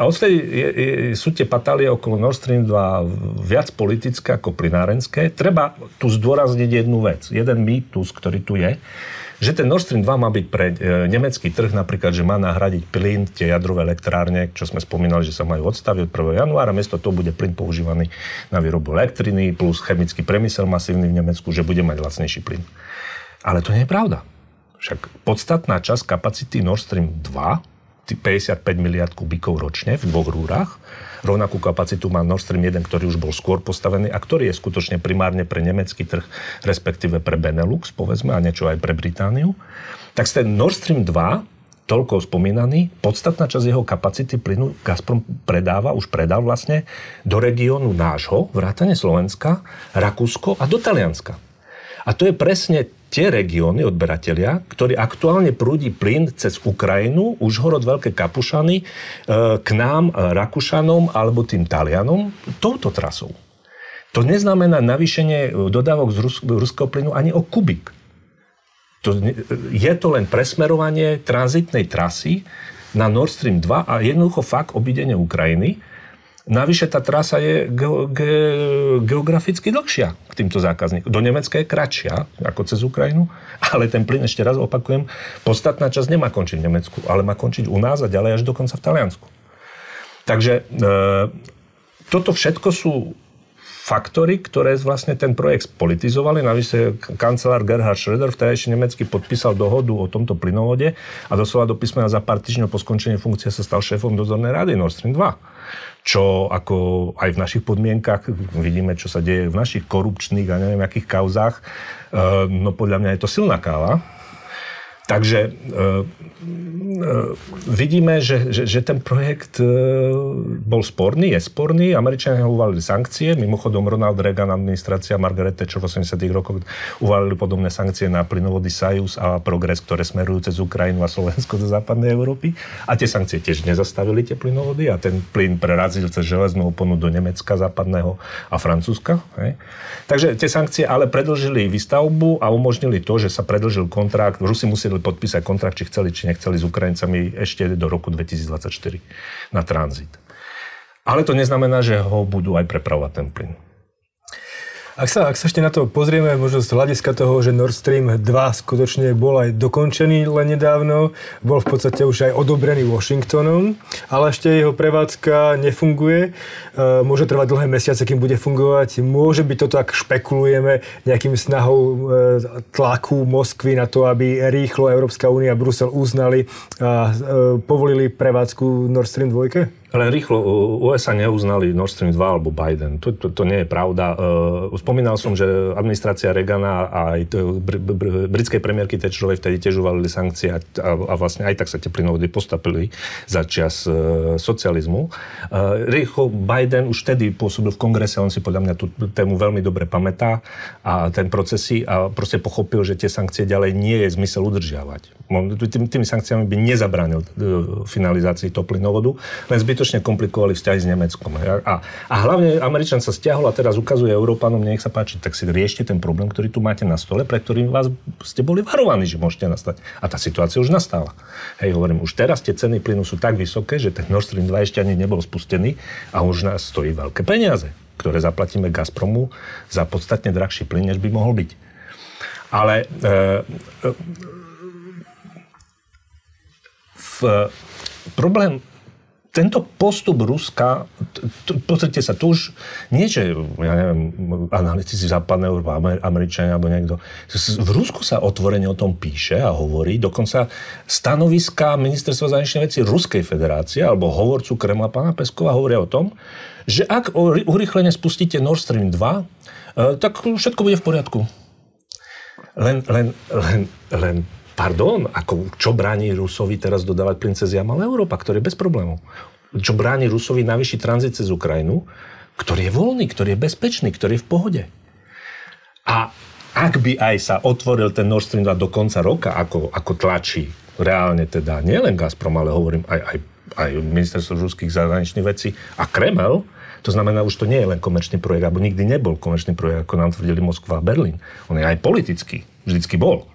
a je, sú tie patálie okolo Nord Stream 2 viac politické ako plinárenské. Treba tu zdôrazniť jednu vec. Jeden mýtus, ktorý tu je, že ten Nord Stream 2 má byť pre e, nemecký trh napríklad, že má nahradiť plyn, tie jadrové elektrárne, čo sme spomínali, že sa majú odstaviť od 1. januára, miesto toho bude plyn používaný na výrobu elektriny, plus chemický priemysel masívny v Nemecku, že bude mať lacnejší plyn. Ale to nie je pravda. Však podstatná časť kapacity Nord Stream 2 55 miliard kubíkov ročne v dvoch rúrach. Rovnakú kapacitu má Nord Stream 1, ktorý už bol skôr postavený a ktorý je skutočne primárne pre nemecký trh, respektíve pre Benelux, povedzme, a niečo aj pre Britániu. Tak ten Nord Stream 2 toľko spomínaný, podstatná časť jeho kapacity plynu Gazprom predáva, už predal vlastne do regiónu nášho, vrátane Slovenska, Rakúsko a do Talianska. A to je presne tie regióny, odberatelia, ktorí aktuálne prúdi plyn cez Ukrajinu, Užhorod, Veľké Kapušany, e, k nám, e, Rakúšanom alebo tým Talianom, touto trasou. To neznamená navýšenie dodávok z ruského plynu ani o kubik. To, je to len presmerovanie tranzitnej trasy na Nord Stream 2 a jednoducho fakt obidenie Ukrajiny, Navyše tá trasa je ge- ge- geograficky dlhšia k týmto zákazníkom. Do Nemecka je kratšia ako cez Ukrajinu, ale ten plyn, ešte raz opakujem, podstatná časť nemá končiť v Nemecku, ale má končiť u nás a ďalej až dokonca v Taliansku. Takže e, toto všetko sú faktory, ktoré vlastne ten projekt spolitizovali. Navyše kancelár Gerhard Schröder, vtedajší nemecký, podpísal dohodu o tomto plynovode a doslova do písmena za pár týždňov po skončení funkcie sa stal šéfom dozornej rady Nord Stream 2 čo ako aj v našich podmienkach vidíme, čo sa deje v našich korupčných a neviem akých kauzách, eh, no podľa mňa je to silná káva. Takže e, e, vidíme, že, že, že ten projekt e, bol sporný, je sporný. Američania uvalili sankcie. Mimochodom Ronald Reagan, administrácia Margaret Thatcher v 80 rokoch uvalili podobné sankcie na plynovody Sajus a Progres, ktoré smerujú cez Ukrajinu a Slovensko do západnej Európy. A tie sankcie tiež nezastavili tie plynovody a ten plyn prerazil cez železnú oponu do Nemecka západného a Francúzska. Hej. Takže tie sankcie ale predlžili výstavbu a umožnili to, že sa predlžil kontrakt. Rusi museli podpísať kontrakt, či chceli, či nechceli s Ukrajincami ešte do roku 2024 na tranzit. Ale to neznamená, že ho budú aj prepravovať ten plyn. Ak sa, ak sa ešte na to pozrieme, možno z hľadiska toho, že Nord Stream 2 skutočne bol aj dokončený len nedávno, bol v podstate už aj odobrený Washingtonom, ale ešte jeho prevádzka nefunguje. E, môže trvať dlhé mesiace, kým bude fungovať. Môže byť toto, ak špekulujeme, nejakým snahou e, tlaku Moskvy na to, aby rýchlo Európska únia a Brusel uznali a e, povolili prevádzku Nord Stream 2? Len rýchlo, USA neuznali Nord Stream 2 alebo Biden. To, to, to nie je pravda. Uh, spomínal som, že administrácia Reagana a aj br- br- britskej premiérky Thatcherovej vtedy tiež uvalili sankcie a, a vlastne aj tak sa tie postapili za čas uh, socializmu. Uh, rýchlo Biden už vtedy pôsobil v kongrese, on si podľa mňa tú tému veľmi dobre pamätá a ten procesy a proste pochopil, že tie sankcie ďalej nie je zmysel udržiavať. Tými, tými sankciami by nezabránil finalizácii toho plynovodu, len zbyt zbytočne komplikovali vzťahy s Nemeckom. A, a hlavne Američan sa stiahol a teraz ukazuje Európanom, nech sa páči, tak si riešte ten problém, ktorý tu máte na stole, pre ktorým vás ste boli varovaní, že môžete nastať. A tá situácia už nastala. Hej, hovorím, už teraz tie ceny plynu sú tak vysoké, že ten Nord Stream 2 ešte ani nebol spustený a už nás stojí veľké peniaze, ktoré zaplatíme Gazpromu za podstatne drahší plyn, než by mohol byť. Ale e, e, v, problém tento postup Ruska, pozrite sa, tu už nie, že, ja neviem, analytici západného Američania alebo niekto. V Rusku sa otvorene o tom píše a hovorí, dokonca stanoviska ministerstva zahraničných vecí Ruskej federácie alebo hovorcu Kremla pána Peskova hovoria o tom, že ak urychlene spustíte Nord Stream 2, e, tak všetko bude v poriadku. Len, len, len, len pardon, ako čo bráni Rusovi teraz dodávať plyn cez Jamal Európa, ktorý je bez problémov. Čo bráni Rusovi navýšiť tranzit cez Ukrajinu, ktorý je voľný, ktorý je bezpečný, ktorý je v pohode. A ak by aj sa otvoril ten Nord Stream 2 do konca roka, ako, ako tlačí reálne teda nielen Gazprom, ale hovorím aj, aj, aj ministerstvo ruských zahraničných vecí a Kreml, to znamená, už to nie je len komerčný projekt, alebo nikdy nebol komerčný projekt, ako nám tvrdili Moskva a Berlín. On je aj politický. Vždycky bol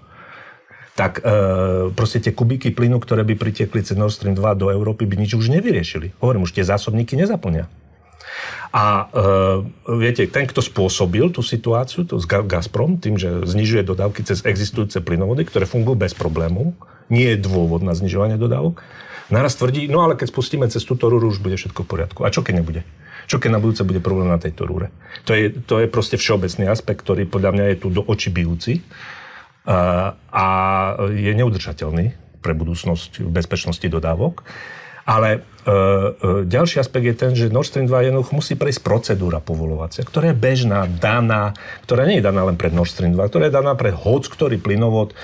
tak e, proste tie kubiky plynu, ktoré by pritiekli cez Nord Stream 2 do Európy, by nič už nevyriešili. Hovorím, už tie zásobníky nezaplnia. A e, viete, ten, kto spôsobil tú situáciu, to z Gazprom, tým, že znižuje dodávky cez existujúce plynovody, ktoré fungujú bez problémov, nie je dôvod na znižovanie dodávok, naraz tvrdí, no ale keď spustíme cez túto rúru, už bude všetko v poriadku. A čo keď nebude? Čo keď na budúce bude problém na tejto rúre? To je, to je proste všeobecný aspekt, ktorý podľa mňa je tu do očí bijúci a je neudržateľný pre budúcnosť bezpečnosti dodávok. Ale ďalší aspekt je ten, že Nord Stream 2 jednoducho musí prejsť procedúra povolovacia, ktorá je bežná, daná, ktorá nie je daná len pre Nord Stream 2, ktorá je daná pre hoc ktorý plynovod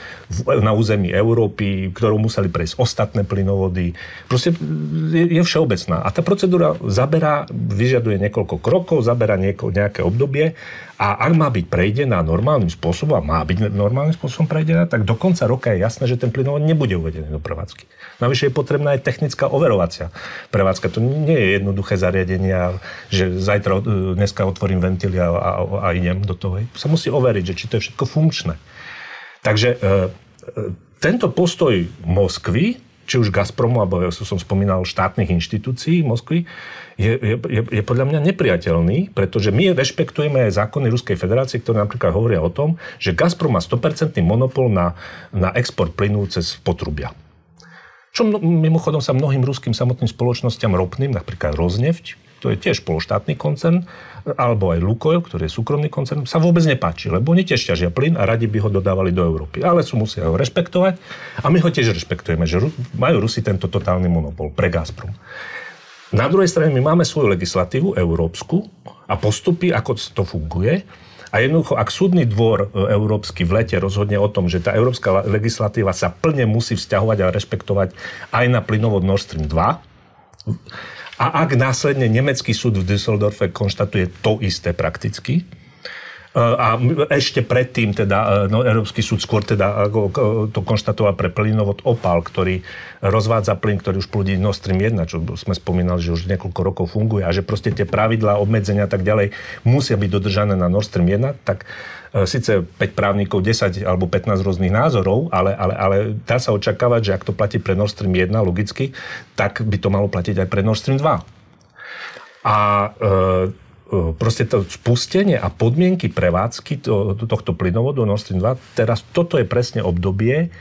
na území Európy, ktorú museli prejsť ostatné plynovody. Proste je, všeobecná. A tá procedúra zaberá, vyžaduje niekoľko krokov, zaberá nejaké obdobie a ak má byť prejdená normálnym spôsobom, a má byť normálnym spôsobom prejdená, tak do konca roka je jasné, že ten plynovod nebude uvedený do prevádzky. Navyše je potrebná aj technická overovacia prevádzka. To nie je jednoduché zariadenie, že zajtra, e, dneska otvorím ventily a, a, a idem do toho. Sa musí overiť, že či to je všetko funkčné. Takže e, e, tento postoj Moskvy, či už Gazpromu, alebo ja som spomínal štátnych inštitúcií Moskvy, je, je, je, podľa mňa nepriateľný, pretože my rešpektujeme zákony Ruskej federácie, ktoré napríklad hovoria o tom, že Gazprom má 100% monopol na, na export plynu cez potrubia. Čo mimochodom sa mnohým ruským samotným spoločnosťam ropným, napríklad Roznefť, to je tiež pološtátny koncern, alebo aj Lukoil, ktorý je súkromný koncern, sa vôbec nepáči, lebo oni tiež ťažia plyn a radi by ho dodávali do Európy. Ale sú musia ho rešpektovať a my ho tiež rešpektujeme, že majú Rusi tento totálny monopol pre Gazprom. Na druhej strane my máme svoju legislatívu európsku a postupy, ako to funguje. A jednoducho, ak súdny dvor e, európsky v lete rozhodne o tom, že tá európska legislatíva sa plne musí vzťahovať a rešpektovať aj na plynovod Nord Stream 2, a ak následne nemecký súd v Düsseldorfe konštatuje to isté prakticky, a ešte predtým teda e, no, Európsky súd skôr teda to konštatoval pre plynovod Opal, ktorý rozvádza plyn, ktorý už plodí Nord Stream 1, čo sme spomínali, že už niekoľko rokov funguje a že proste tie pravidlá, obmedzenia a tak ďalej musia byť dodržané na Nord Stream 1, tak e, síce 5 právnikov, 10 alebo 15 rôznych názorov, ale, ale, ale dá sa očakávať, že ak to platí pre Nord Stream 1 logicky, tak by to malo platiť aj pre Nord Stream 2. A e, proste to spustenie a podmienky prevádzky to, tohto plynovodu Nord Stream 2, teraz toto je presne obdobie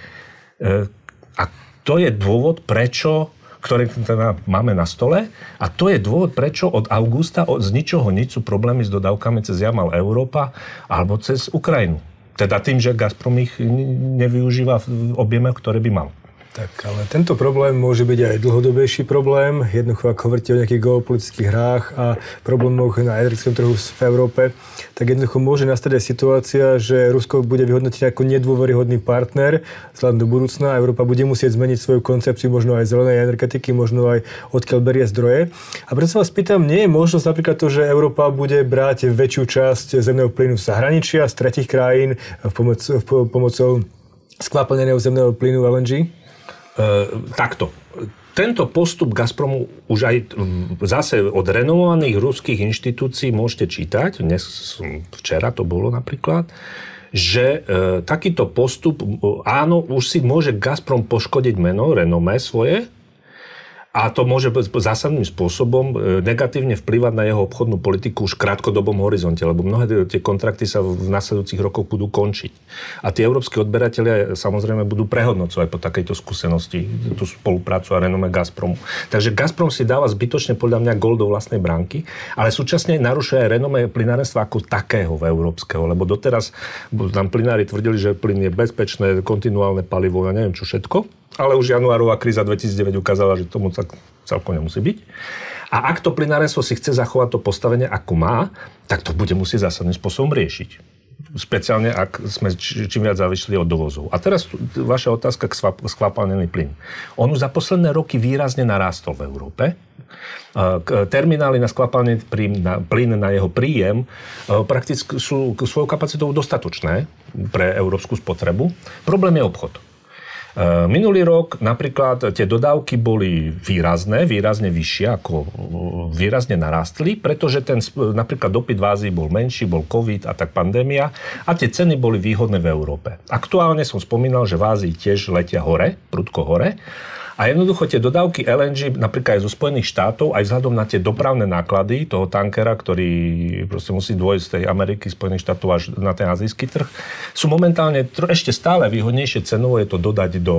a to je dôvod, prečo ktoré teda máme na stole. A to je dôvod, prečo od augusta od, z ničoho nič sú problémy s dodávkami cez Jamal Európa alebo cez Ukrajinu. Teda tým, že Gazprom ich nevyužíva v objeme, ktoré by mal. Tak ale tento problém môže byť aj dlhodobejší problém. Jednoducho, ak hovoríte o nejakých geopolitických hrách a problémoch na energetickom trhu v Európe, tak jednoducho môže nastať aj situácia, že Rusko bude vyhodnotiť ako nedôveryhodný partner vzhľadom do budúcna. Európa bude musieť zmeniť svoju koncepciu možno aj zelenej energetiky, možno aj odkiaľ berie zdroje. A preto sa vás pýtam, nie je možnosť napríklad to, že Európa bude brať väčšiu časť zemného plynu z zahraničia, z tretich krajín v pomoc, v pomocou skvapalneného zemného plynu LNG? E, takto. Tento postup Gazpromu už aj zase od renovovaných ruských inštitúcií môžete čítať, dnes, včera to bolo napríklad, že e, takýto postup, áno, už si môže Gazprom poškodiť meno, renome svoje, a to môže zásadným spôsobom e, negatívne vplyvať na jeho obchodnú politiku už v krátkodobom horizonte, lebo mnohé tie kontrakty sa v nasledujúcich rokoch budú končiť. A tí európsky odberatelia samozrejme budú prehodnocovať po takejto skúsenosti tú spoluprácu a renome Gazpromu. Takže Gazprom si dáva zbytočne podľa mňa gol do vlastnej bránky, ale súčasne narušuje aj renome plynárenstva ako takého v európskeho, lebo doteraz nám plynári tvrdili, že plyn je bezpečné, kontinuálne palivo a neviem čo všetko ale už januárová kríza 2009 ukázala, že tomu tak celkom nemusí byť. A ak to plynárenstvo si chce zachovať to postavenie, ako má, tak to bude musieť zásadným spôsobom riešiť. Speciálne, ak sme čím viac závišli od dovozov. A teraz vaša otázka k skvapalnený plyn. On už za posledné roky výrazne narástol v Európe. Terminály na skvapalnený plyn, na, jeho príjem prakticky sú svojou kapacitou dostatočné pre európsku spotrebu. Problém je obchod. E, minulý rok napríklad tie dodávky boli výrazné, výrazne vyššie, ako e, výrazne narástli, pretože ten napríklad dopyt v Ázii bol menší, bol COVID a tak pandémia a tie ceny boli výhodné v Európe. Aktuálne som spomínal, že v Ázii tiež letia hore, prudko hore a jednoducho tie dodávky LNG, napríklad aj zo Spojených štátov, aj vzhľadom na tie dopravné náklady toho tankera, ktorý proste musí dôjsť z tej Ameriky, Spojených štátov až na ten azijský trh, sú momentálne ešte stále výhodnejšie cenovo je to dodať do,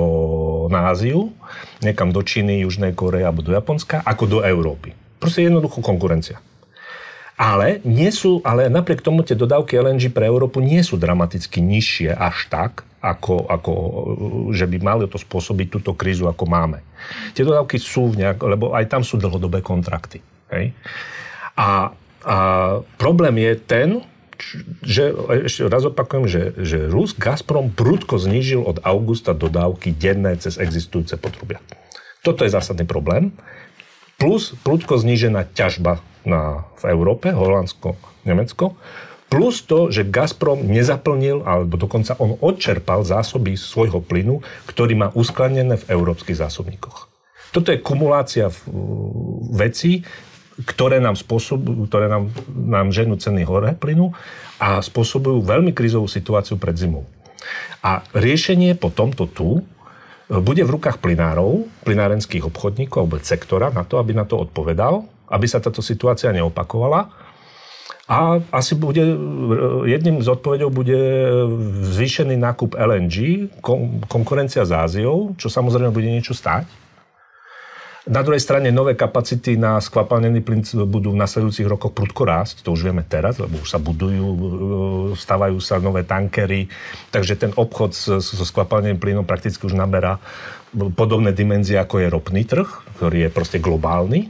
na Áziu, niekam do Číny, Južnej Koreje alebo do Japonska, ako do Európy. Proste jednoducho konkurencia. Ale, nie sú, ale napriek tomu tie dodávky LNG pre Európu nie sú dramaticky nižšie až tak, ako, ako, že by mali to spôsobiť túto krízu, ako máme. Tie dodávky sú, nejak, lebo aj tam sú dlhodobé kontrakty. Hej? A, a problém je ten, že ešte raz opakujem, že, že Rus Gazprom prudko znížil od augusta dodávky denné cez existujúce potrubia. Toto je zásadný problém. Plus prudko znížená ťažba na, v Európe, Holandsko, Nemecko Plus to, že Gazprom nezaplnil, alebo dokonca on odčerpal zásoby svojho plynu, ktorý má uskladnené v európskych zásobníkoch. Toto je kumulácia vecí, ktoré nám, spôsobujú, ktoré nám, nám ženú ceny hore plynu a spôsobujú veľmi krizovú situáciu pred zimou. A riešenie po tomto tu bude v rukách plynárov, plynárenských obchodníkov alebo sektora na to, aby na to odpovedal, aby sa táto situácia neopakovala a asi bude, jedným z odpovedou bude zvýšený nákup LNG, konkurencia s Áziou, čo samozrejme bude niečo stáť. Na druhej strane nové kapacity na skvapalnený plyn budú v nasledujúcich rokoch prudko rásť, to už vieme teraz, lebo už sa budujú, stavajú sa nové tankery, takže ten obchod so skvapalneným plynom prakticky už naberá podobné dimenzie, ako je ropný trh, ktorý je proste globálny.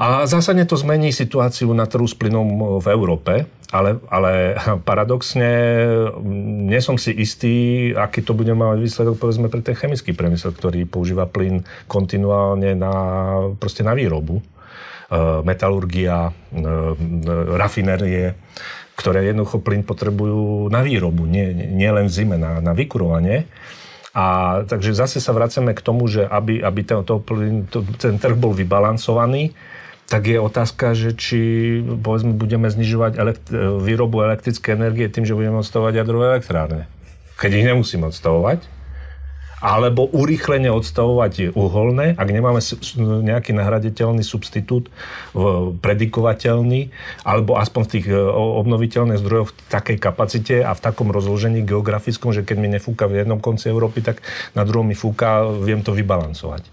A zásadne to zmení situáciu na trhu s plynom v Európe, ale, ale paradoxne mm, nie som si istý, aký to bude mať výsledok povedzme pre ten chemický priemysel, ktorý používa plyn kontinuálne na, proste na výrobu. E, metalurgia, e, rafinérie, ktoré jednoducho plyn potrebujú na výrobu, nie, nie len v zime, na, na vykurovanie. A takže zase sa vracame k tomu, že aby, aby ten, to, to, ten trh bol vybalancovaný, tak je otázka, že či povedzme budeme znižovať elekt- výrobu elektrické energie tým, že budeme odstavovať jadrové elektrárne. Keď ich nemusíme odstavovať. alebo urýchlene odstavovať uholné, ak nemáme nejaký nahraditeľný substitút predikovateľný, alebo aspoň v tých e, obnoviteľných zdrojoch v takej kapacite a v takom rozložení geografickom, že keď mi nefúka v jednom konci Európy, tak na druhom mi fúka, viem to vybalancovať.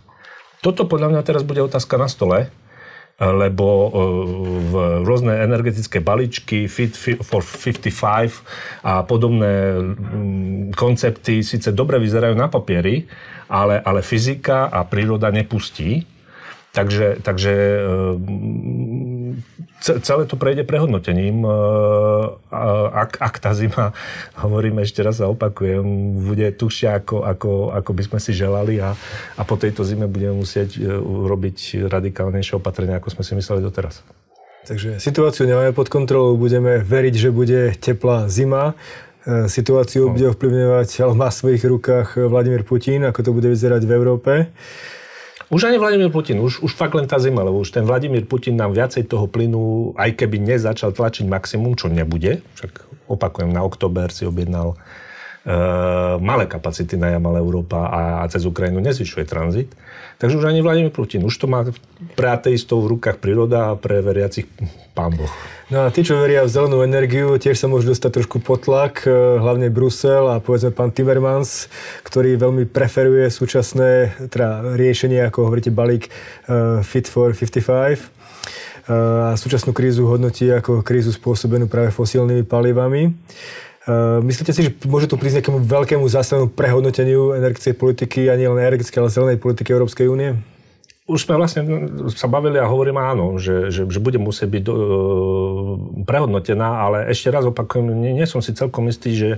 Toto podľa mňa teraz bude otázka na stole, lebo e, v rôzne energetické balíčky, Fit for 55 a podobné mm, koncepty síce dobre vyzerajú na papieri, ale, ale fyzika a príroda nepustí. Takže, takže celé to prejde prehodnotením. Ak, ak tá zima, hovorím ešte raz a opakujem, bude tušia, ako, ako, ako by sme si želali a, a po tejto zime budeme musieť e, robiť radikálnejšie opatrenia, ako sme si mysleli doteraz. Takže situáciu nemáme pod kontrolou, budeme veriť, že bude teplá zima. E, situáciu no. bude ovplyvňovať, ale má v svojich rukách Vladimír Putin, ako to bude vyzerať v Európe. Už ani Vladimír Putin, už, už fakt len tá zima, lebo už ten Vladimír Putin nám viacej toho plynu, aj keby nezačal tlačiť maximum, čo nebude, však opakujem, na október si objednal uh, malé kapacity na Jamal Európa a, a cez Ukrajinu nezvyšuje tranzit. Takže už ani Vladimír Putin, už to má pre ateistov v rukách príroda a pre veriacich pán Boh. No a tí, čo veria v zelenú energiu, tiež sa môžu dostať trošku potlak, e, hlavne Brusel a povedzme pán Timmermans, ktorý veľmi preferuje súčasné teda riešenie, ako hovoríte, balík uh, Fit for 55 e, a súčasnú krízu hodnotí ako krízu spôsobenú práve fosílnymi palivami. Myslíte si, že môže to prísť nejakému veľkému zásadnému prehodnoteniu energetickej politiky a nie len energetickej, ale zelenej politiky Európskej únie? už sme vlastne sa bavili a hovorím áno, že, že, že bude musieť byť e, prehodnotená, ale ešte raz opakujem, nie, nie som si celkom istý, že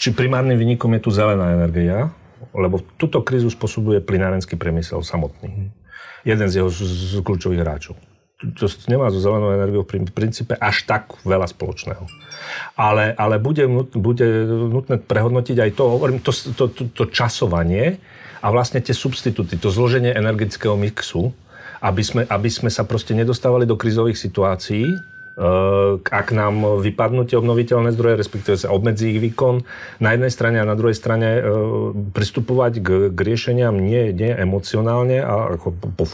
či primárnym vynikom je tu zelená energia, lebo túto krízu spôsobuje plinárenský priemysel samotný. Jeden z jeho z, z kľúčových hráčov. To nemá so zelenou energiou v princípe až tak veľa spoločného. Ale, ale bude, bude nutné prehodnotiť aj to, hovorím, to, to, to, to časovanie, a vlastne tie substitúty, to zloženie energetického mixu, aby sme, aby sme sa proste nedostávali do krizových situácií, ak nám vypadnú tie obnoviteľné zdroje, respektíve sa obmedzí ich výkon na jednej strane a na druhej strane e, pristupovať k, k riešeniam nie, nie emocionálne a ako po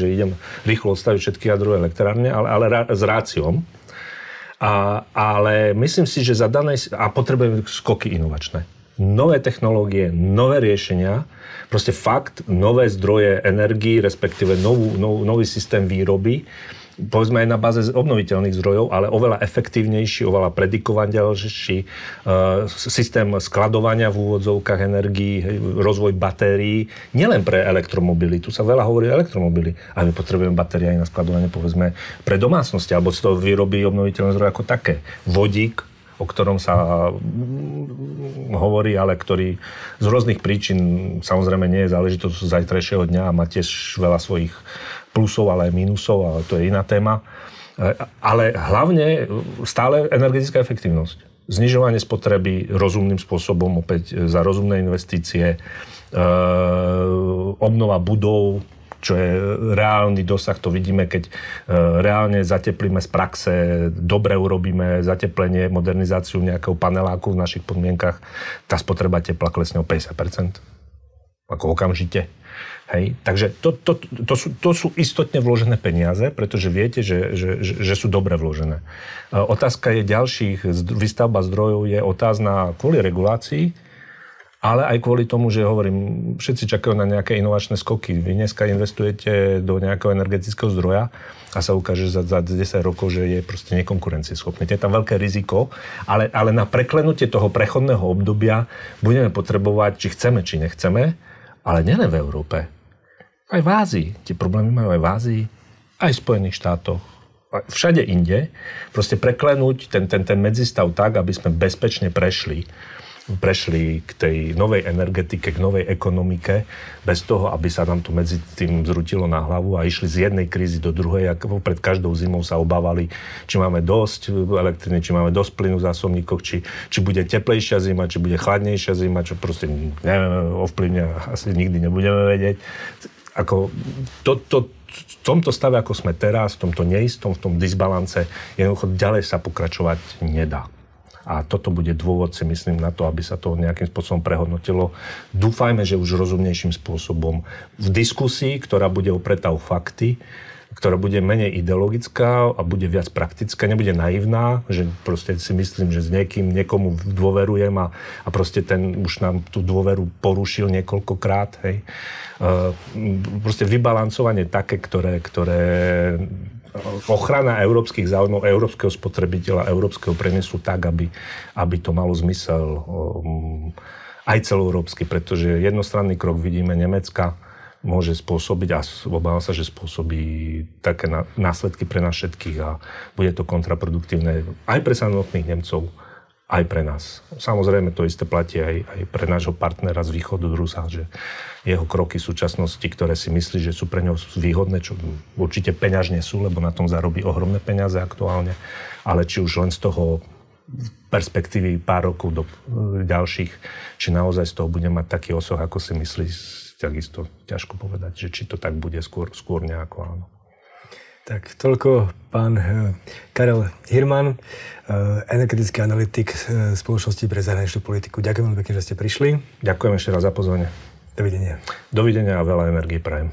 že idem rýchlo odstaviť všetky jadrové elektrárne, ale, ale s ráciom. A, ale myslím si, že za danej... A potrebujeme skoky inovačné nové technológie, nové riešenia, proste fakt nové zdroje energii, respektíve novú, nov, nový systém výroby, povedzme aj na báze obnoviteľných zdrojov, ale oveľa efektívnejší, oveľa predikovanejší e, systém skladovania v úvodzovkách energií, rozvoj batérií, nielen pre elektromobily, tu sa veľa hovorí o elektromobily, ale my potrebujeme batérie aj na skladovanie, povedzme, pre domácnosti, alebo z toho vyrobí obnoviteľné zdroje ako také. Vodík, o ktorom sa mm, hovorí, ale ktorý z rôznych príčin samozrejme nie je záležitosť zajtrajšieho dňa a má tiež veľa svojich plusov, ale aj minusov, ale to je iná téma. E, ale hlavne stále energetická efektívnosť. Znižovanie spotreby rozumným spôsobom, opäť za rozumné investície, e, obnova budov, čo je reálny dosah, to vidíme, keď e, reálne zateplíme z praxe, dobre urobíme zateplenie, modernizáciu nejakého paneláku v našich podmienkach, tá spotreba tepla klesne o 50%. Ako okamžite. Hej. Takže to, to, to, sú, to sú istotne vložené peniaze, pretože viete, že, že, že, sú dobre vložené. E, otázka je ďalších, výstavba zdrojov je otázna kvôli regulácii, ale aj kvôli tomu, že hovorím, všetci čakajú na nejaké inovačné skoky. Vy dneska investujete do nejakého energetického zdroja a sa ukáže za, za 10 rokov, že je proste nekonkurencieschopný. Je tam veľké riziko, ale, ale na preklenutie toho prechodného obdobia budeme potrebovať, či chceme, či nechceme, ale nielen v Európe. Aj v Ázii. Tie problémy majú aj v Ázii, aj v Spojených štátoch, všade inde. Proste preklenúť ten, ten, ten medzistav tak, aby sme bezpečne prešli prešli k tej novej energetike, k novej ekonomike, bez toho, aby sa nám to medzi tým zrutilo na hlavu a išli z jednej krízy do druhej. Ako pred každou zimou sa obávali, či máme dosť elektriny, či máme dosť plynu v zásobníkoch, či, či bude teplejšia zima, či bude chladnejšia zima, čo proste neviem, ovplyvňa, asi nikdy nebudeme vedieť. Ako to, to, v tomto stave, ako sme teraz, v tomto neistom, v tom disbalance, jednoducho ďalej sa pokračovať nedá. A toto bude dôvod, si myslím, na to, aby sa to nejakým spôsobom prehodnotilo. Dúfajme, že už rozumnejším spôsobom v diskusii, ktorá bude opretá o fakty, ktorá bude menej ideologická a bude viac praktická, nebude naivná, že proste si myslím, že s niekým, niekomu dôverujem a, a proste ten už nám tú dôveru porušil niekoľkokrát, hej. Uh, proste vybalancovanie také, ktoré, ktoré ochrana európskych záujmov, európskeho spotrebiteľa, európskeho priemyslu tak, aby, aby to malo zmysel um, aj celoeurópsky, pretože jednostranný krok vidíme Nemecka, môže spôsobiť a obávam sa, že spôsobí také následky pre nás všetkých a bude to kontraproduktívne aj pre samotných Nemcov, aj pre nás. Samozrejme to isté platí aj, aj pre nášho partnera z východu Rusa, že jeho kroky súčasnosti, ktoré si myslí, že sú pre ňo výhodné, čo určite peňažne sú, lebo na tom zarobí ohromné peniaze aktuálne, ale či už len z toho perspektívy pár rokov do ďalších, či naozaj z toho bude mať taký osoh, ako si myslí, takisto ťažko povedať, že či to tak bude skôr, skôr nejako áno. Tak toľko pán eh, Karel Hirman, eh, energetický analytik eh, spoločnosti pre zahraničnú politiku. Ďakujem veľmi pekne, že ste prišli. Ďakujem ešte raz za pozvanie. Dovidenia. Dovidenia a veľa energie prajem.